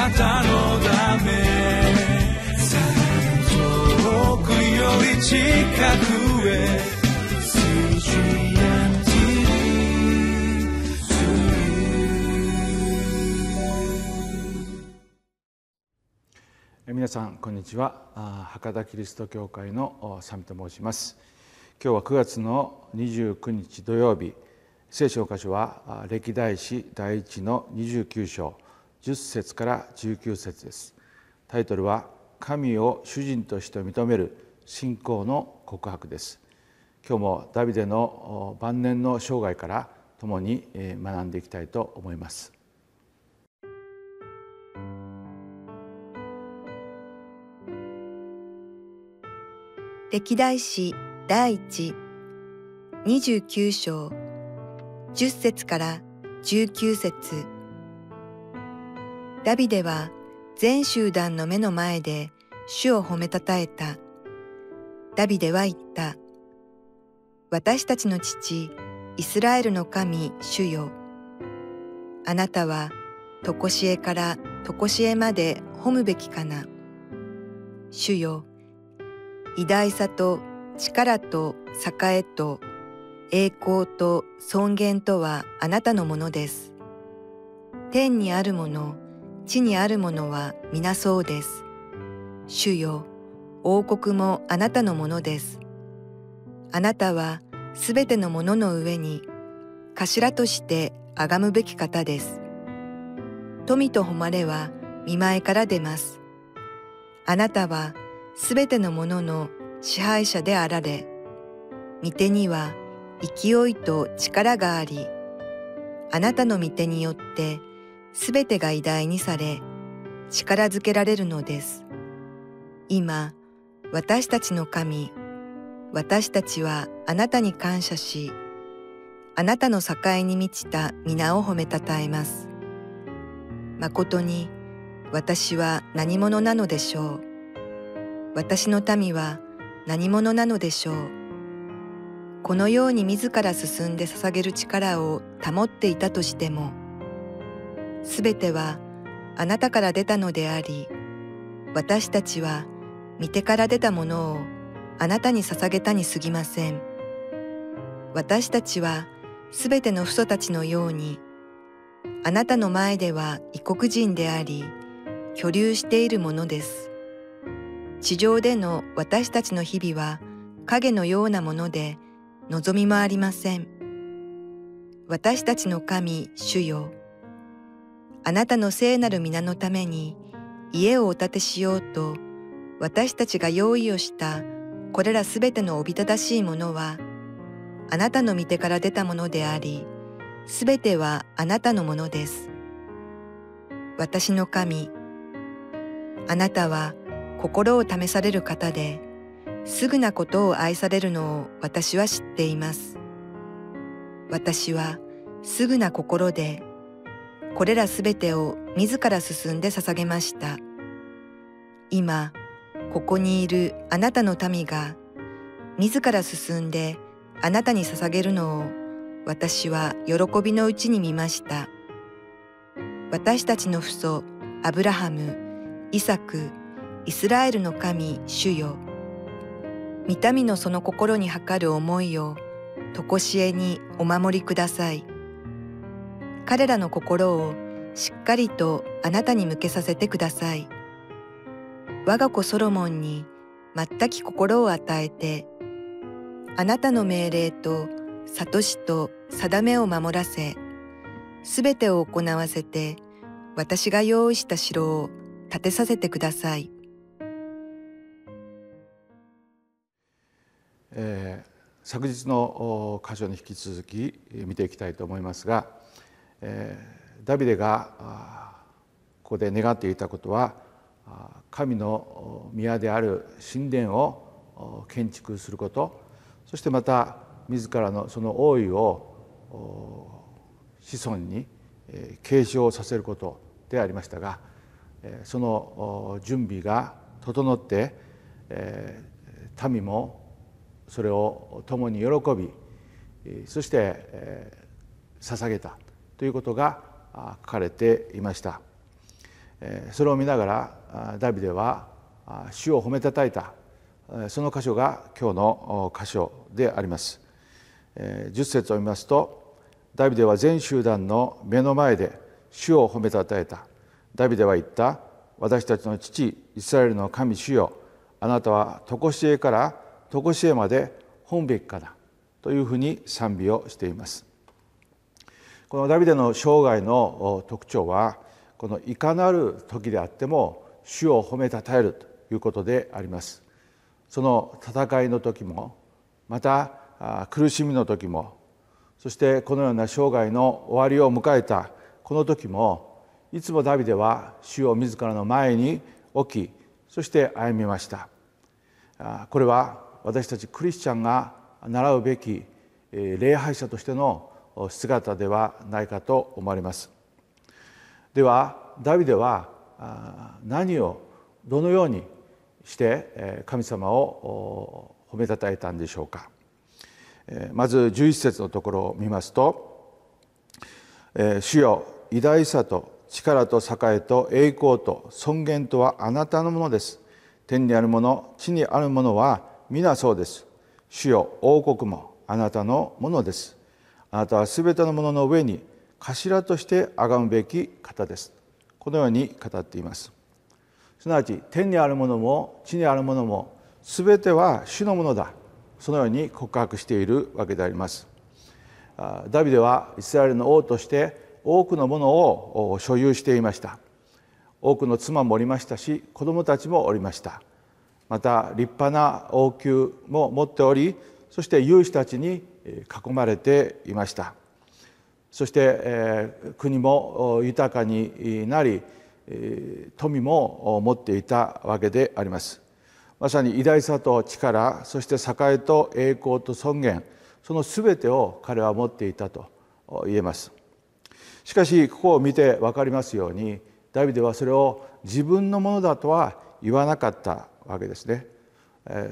なたのため遠くより近くへ皆さんこんにちは。博多キリスト教会のサミと申します。今日は9月の29日土曜日。聖書箇所は歴代史第一の29章。10節から19節です。タイトルは神を主人として認める信仰の告白です。今日もダビデの晩年の生涯から共に学んでいきたいと思います。歴代史第一29章10節から19節。ダビデは全集団の目の前で主を褒めたたえた。ダビデは言った。私たちの父、イスラエルの神、主よ。あなたは、とこしえからとこしえまで褒むべきかな。主よ。偉大さと力と栄えと栄光と尊厳とはあなたのものです。天にあるもの、地にあるものは皆そうです。主よ、王国もあなたのものです。あなたはすべてのものの上に頭として崇むべき方です。富と誉れは見前から出ます。あなたはすべてのものの支配者であられ、御手には勢いと力があり、あなたの御手によってすべてが偉大にされ、力づけられるのです。今、私たちの神、私たちはあなたに感謝し、あなたの境に満ちた皆を褒めたたえます。誠に私は何者なのでしょう。私の民は何者なのでしょう。このように自ら進んで捧げる力を保っていたとしても、すべてはあなたから出たのであり、私たちは御手から出たものをあなたに捧げたに過ぎません。私たちはすべての父祖たちのように、あなたの前では異国人であり、居留しているものです。地上での私たちの日々は影のようなもので望みもありません。私たちの神、主よ。あなたの聖なる皆のために家をお建てしようと私たちが用意をしたこれらすべてのおびただしいものはあなたの御手から出たものであり、すべてはあなたのものです。私の神、あなたは心を試される方で、すぐなことを愛されるのを私は知っています。私はすぐな心で、これらすべてを自ら進んで捧げました。今、ここにいるあなたの民が、自ら進んであなたに捧げるのを私は喜びのうちに見ました。私たちの父祖、アブラハム、イサク、イスラエルの神主よ見た目のその心に計る思いをとこしえにお守りください彼らの心をしっかりとあなたに向けさせてください我が子ソロモンに全き心を与えてあなたの命令と悟しと定めを守らせすべてを行わせて私が用意した城を建てさせてください。えー、昨日の箇所に引き続き見ていきたいと思いますが、ダビデがここで願っていたことは神の宮である神殿を建築することそしてまた自らのその王位を子孫に継承させることでありましたがその準備が整って民もそれを共に喜びそして捧げた。ということが書かれていました。それを見ながらダビデは主を褒めたたいた。その箇所が今日の箇所であります。10節を見ますとダビデは全集団の目の前で主を褒めたたえた。ダビデは言った。私たちの父イスラエルの神主よ。あなたは常しえから常しえまで本べきかなというふうに賛美をしています。このダビデの生涯の特徴はこのいかなる時であっても主を褒めたたえるということであります。その戦いの時もまた苦しみの時もそしてこのような生涯の終わりを迎えたこの時もいつもダビデは主を自らの前に置きそして歩みました。これは私たちクリスチャンが習うべき礼拝者としての姿ではないかと思われます。ではダビデは何をどのようにして神様を褒めたたえたんでしょうか。まず11節のところを見ますと「主よ偉大さと力と栄えと栄光と尊厳とはあなたのものです」「天にあるもの地にあるものは皆そうです」「主よ王国もあなたのものです」「あなたはすべてのものの上に頭として崇むべき方です」このように語っています。すなわち天にあるものも地にあるものもすべては主のものだ。そのように告白しているわけであります。ダビデはイスラエルの王として多くのものを所有していました。多くの妻もおりましたし子供たちもおりました。また立派な王宮も持っておりそして有志たちに囲まれていました。そして、え国も豊かになり、富も持っていたわけであります。まさに偉大さと力そして栄と栄光と尊厳その全てを彼は持っていたと言えます。しかしここを見て分かりますようにダビデはそれを自分のものだとは言わなかったわけですね。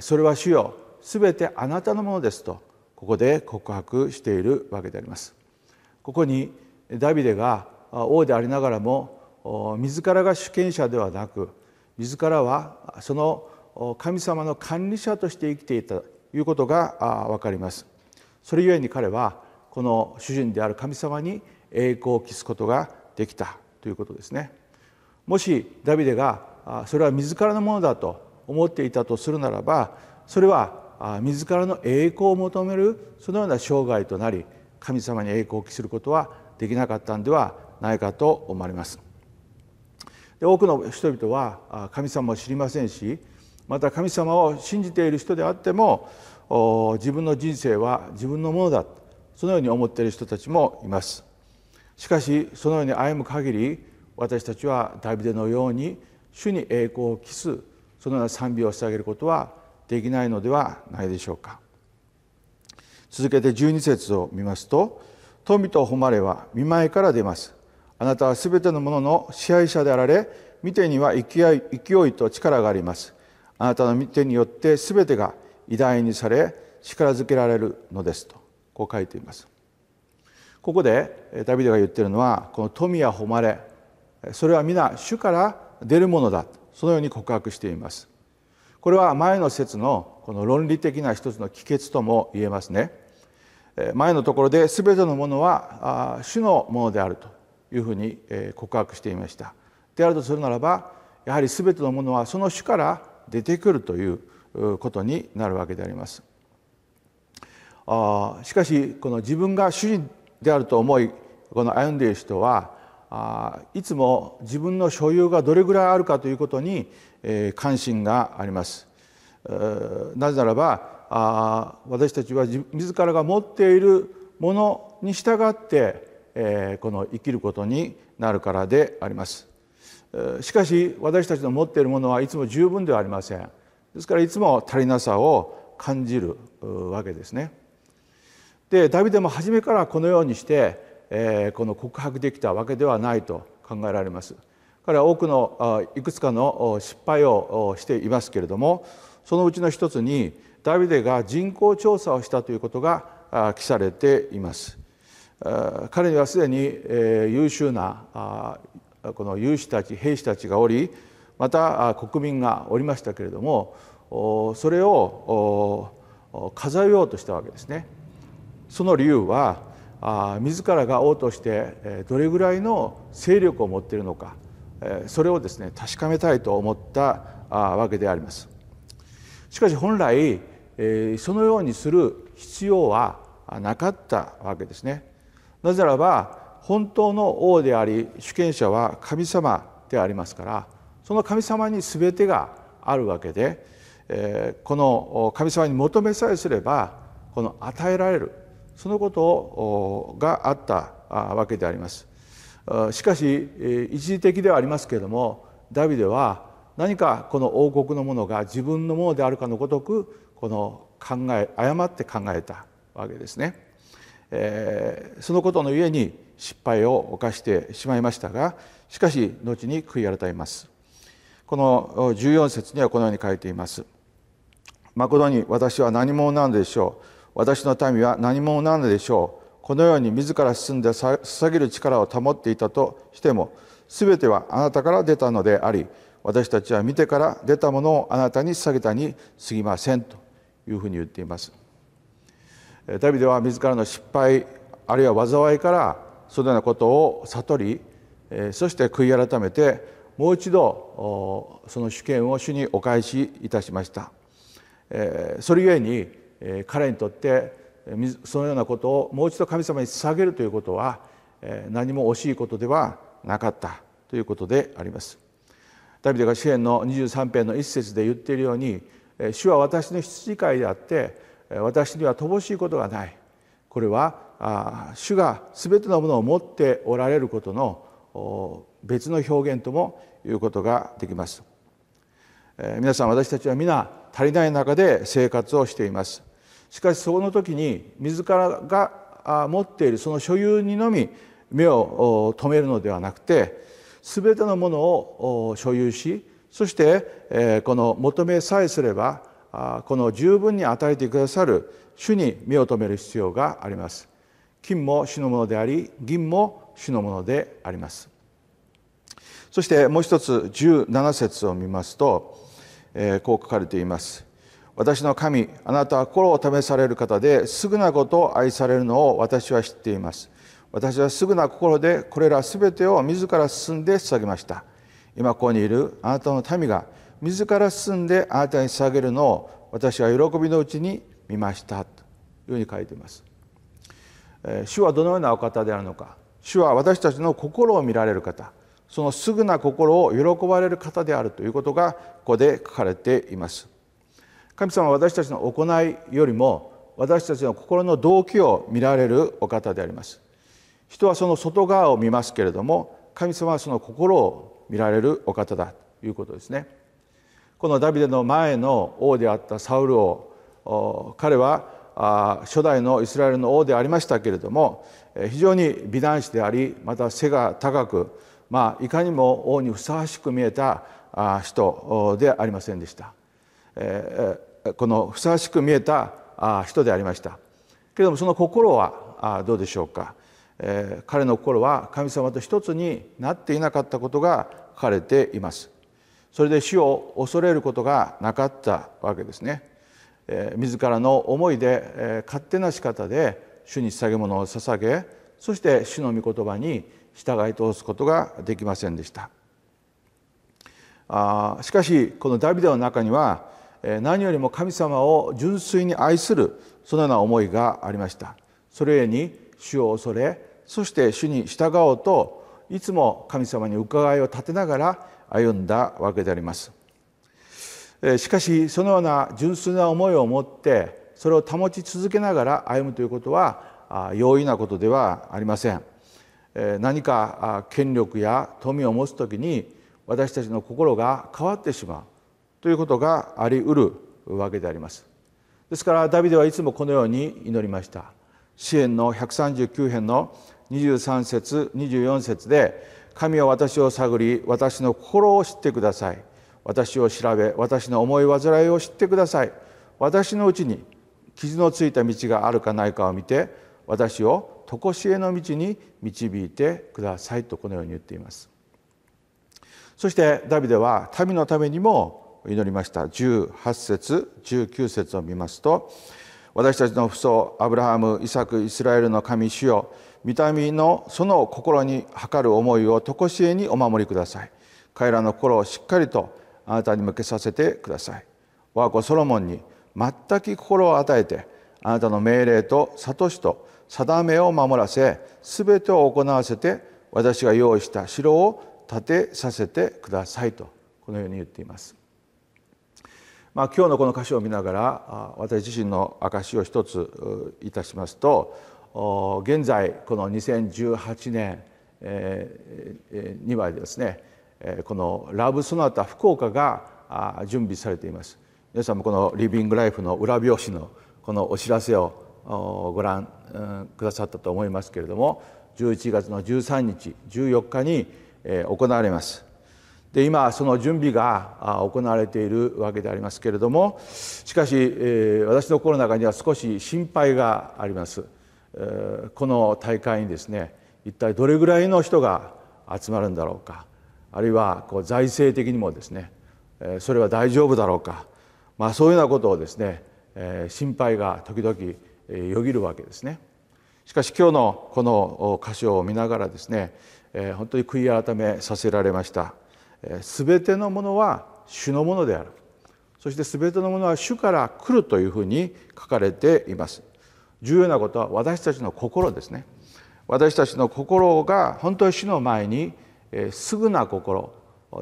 それは主よ全てあなたのものですとここで告白しているわけであります。ここにダビデが王でありながらも自らが主権者ではなく自らはその神様の管理者として生きていたということが分かります。それゆえに彼はこの主人である神様に栄光を期すことができたということですね。もしダビデがそれは自らのものだと思っていたとするならばそれは自らの栄光を求めるそのような生涯となり神様に栄光を期することはできなかったんではないかと思われます。で多くの人々は神様を知りませんしまた神様を信じている人であっても自分の人生は自分のものだそのように思っている人たちもいます。しかしそのように歩む限り私たちはダビデのように主に栄光を期すそのような賛美をしてあげることはできないのではないでしょうか。続けて12節を見ますと「富と誉れは見舞いから出ます」「あなたはすべてのものの支配者であられ見てには勢い勢いと力があります」あなたの御手によって全てが偉大にされ力づけられるのですとこう書いています。ここでダビデが言っているのはこの富や誉れそれは皆主から出るものだそのように告白しています。これは前の説のこの論理的な一つの帰結とも言えますね前のところで全てのものは主のものであるというふうに告白していましたであるとするならばやはり全てのものはその主から出てくるということになるわけであります。しかしこの自分が主人であると思いこの歩んでいる人はいつも自分の所有がどれぐらいあるかということに関心があります。なぜならば私たちは自らが持っているものに従ってこの生きることになるからであります。しかし私たちの持っているものはいつも十分ではありませんですからいつも足りなさを感じるわけですねでダビデも初めからこのようにして、えー、この告白できたわけではないと考えられます彼は多くのいくつかの失敗をしていますけれどもそのうちの一つにダビデが人口調査をしたということが記されています彼にはすでに優秀なこの勇士たち兵士たちがおりまた国民がおりましたけれどもそれを数えようとしたわけですね。その理由は自らが王としてどれぐらいの勢力を持っているのかそれをですね確かめたいと思ったわけであります。しかし本来そのようにする必要はなかったわけですね。なぜならば本当の王であり主権者は神様でありますからその神様に全てがあるわけでこの神様に求めさえすればこの与えられるそのことがあったわけであります。しかし一時的ではありますけれどもダビデは何かこの王国のものが自分のものであるかのごとくこの考え誤って考えたわけですね。えー、そのことのゆえに失敗を犯してしまいましたがしかし後に悔い改めます。この14節にはこのように書いています。誠に私は何者なのでしょう。私の民は何者なのでしょう。このように自ら進んで捧げる力を保っていたとしても全てはあなたから出たのであり私たちは見てから出たものをあなたに捧げたに過ぎませんというふうに言っています。ダビデは自らの失敗あるいは災いからそのようなことを悟りそして悔い改めてもう一度その主権を主にお返しいたしました。それゆえに彼にとってそのようなことをもう一度神様に捧げるということは何も惜しいことではなかったということであります。ダビデが支援の23編の一節で言っているように「主は私の羊飼いであって私には乏しいことがないこれは主が全てのものを持っておられることの別の表現ともいうことができます。皆さん私たちは皆足りない中で生活をしています。しかしその時に自らが持っているその所有にのみ目を留めるのではなくて全てのものを所有しそしてこの求めさえすればこの十分に与えてくださる主に目を留める必要があります。金も主のものであり銀も主のものであります。そしてもう一つ17節を見ますと、え、こう書かれています。私の神あなたは心を試される方ですぐなことを愛されるのを私は知っています。私はすぐな心でこれらすべてを自ら進んで捧げました。今ここにいるあなたの民が自ら進んであなたに捧げるのを私は喜びのうちに見ました。というふうに書いています。主はどのようなお方であるのか。主は私たちの心を見られる方。そのすぐな心を喜ばれる方であるということがここで書かれています。神様は私たちの行いよりも私たちの心の動機を見られるお方であります。人はその外側を見ますけれども神様はその心を見られるお方だということですね。このダビデの前の王であったサウル王彼は初代のイスラエルの王でありましたけれども非常に美男子でありまた背が高く、まあ、いかにも王にふさわしく見えた人でありませんでした。このふさわしく見えた人でありましたけれどもその心はどうでしょうか彼の心は神様と一つになっていなかったことが書かれていますそれで死を恐れることがなかったわけですね。えー、自らの思いで、えー、勝手な仕方で主に捧げ物を捧げそして主の御言葉に従い通すことができませんでした。あしかしこのダビデの中には何よりも神様を純粋に愛するそのような思いがありました。それゆえに主を恐れそして主に従おうといつも神様に伺いを立てながら歩んだわけであります。しかしそのような純粋な思いを持ってそれを保ち続けながら歩むということは容易なことではありません。何か権力や富を持つ時に私たちの心が変わってしまう。ということがありうるわけであります。ですからダビデはいつもこのように祈りました。支援の139編の23節24節で神は私を探り私の心を知ってください。私を調べ私の思い煩いを知ってください。私のうちに傷のついた道があるかないかを見て私を常しえの道に導いてくださいとこのように言っています。そしてダビデは民のためにも祈りました。18節19節を見ますと私たちの父祖アブラハムイサクイスラエルの神主よ見た目のその心に計る思いを常しえにお守りください。彼らの心をしっかりとあなたに向けさせてください。我が子ソロモンに全く心を与えてあなたの命令と諭しと定めを守らせ全てを行わせて私が用意した城を建てさせてくださいとこのように言っています。まあ、今日のこの歌詞を見ながら私自身の証を一ついたしますと現在この2018年にはですねこのラブソナタ福岡が準備されています。皆さんもこのリビングライフの裏表紙のこのお知らせをご覧くださったと思いますけれども11月の13日14日に行われます。で今その準備が行われているわけでありますけれどもしかし私の心の中には少し心配がありますこの大会にですね一体どれぐらいの人が集まるんだろうかあるいはこう財政的にもですねそれは大丈夫だろうか、まあ、そういうようなことをですね心配が時々よぎるわけですね。しかし今日のこの箇所を見ながらですね本当に悔い改めさせられました。全てのものは主のものである。そして全てのものは主から来るというふうに書かれています。重要なことは私たちの心ですね。私たちの心が本当に主の前にすぐな心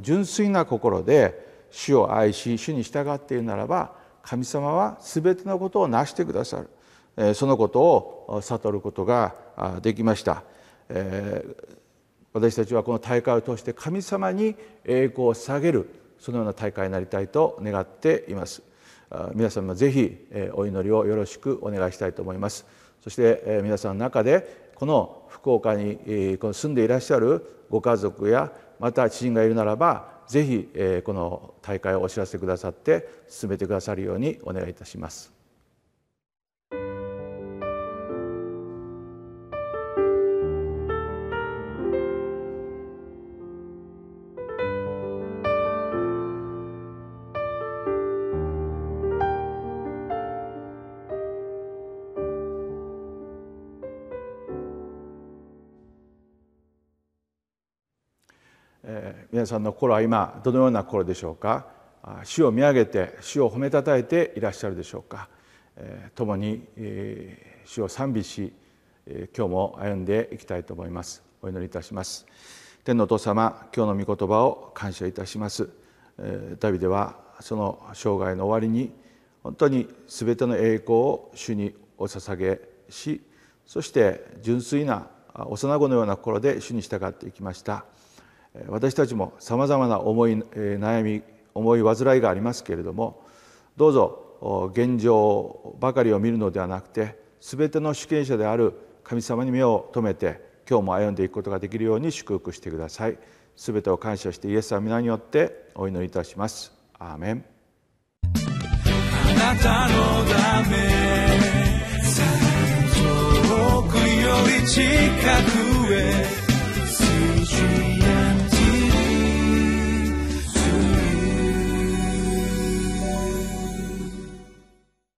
純粋な心で主を愛し主に従っているならば神様は全てのことを成してくださる。そのことを悟ることができました。私たちはこの大会を通して神様に栄光を下げるそのような大会になりたいと願っています皆様もぜひお祈りをよろしくお願いしたいと思いますそして皆さんの中でこの福岡に住んでいらっしゃるご家族やまた知人がいるならばぜひこの大会をお知らせくださって進めてくださるようにお願いいたします。え皆さんの心は今どのような心でしょうか？主を見上げて主を褒めたたえていらっしゃるでしょうか？共に主を賛美しえ今日も歩んでいきたいと思います。お祈りいたします。天のお父様今日の御言葉を感謝いたします。えダビデはその生涯の終わりに本当に全ての栄光を主にお捧げしそして純粋な幼子のような心で主に従っていきました。私たちもさまざまな思い悩み思い煩いがありますけれどもどうぞ現状ばかりを見るのではなくて全ての主権者である神様に目を留めて今日も歩んでいくことができるように祝福してください。全てを感謝してイエスは皆によってお祈りいたします。アーメン。あなたのため遠くより近く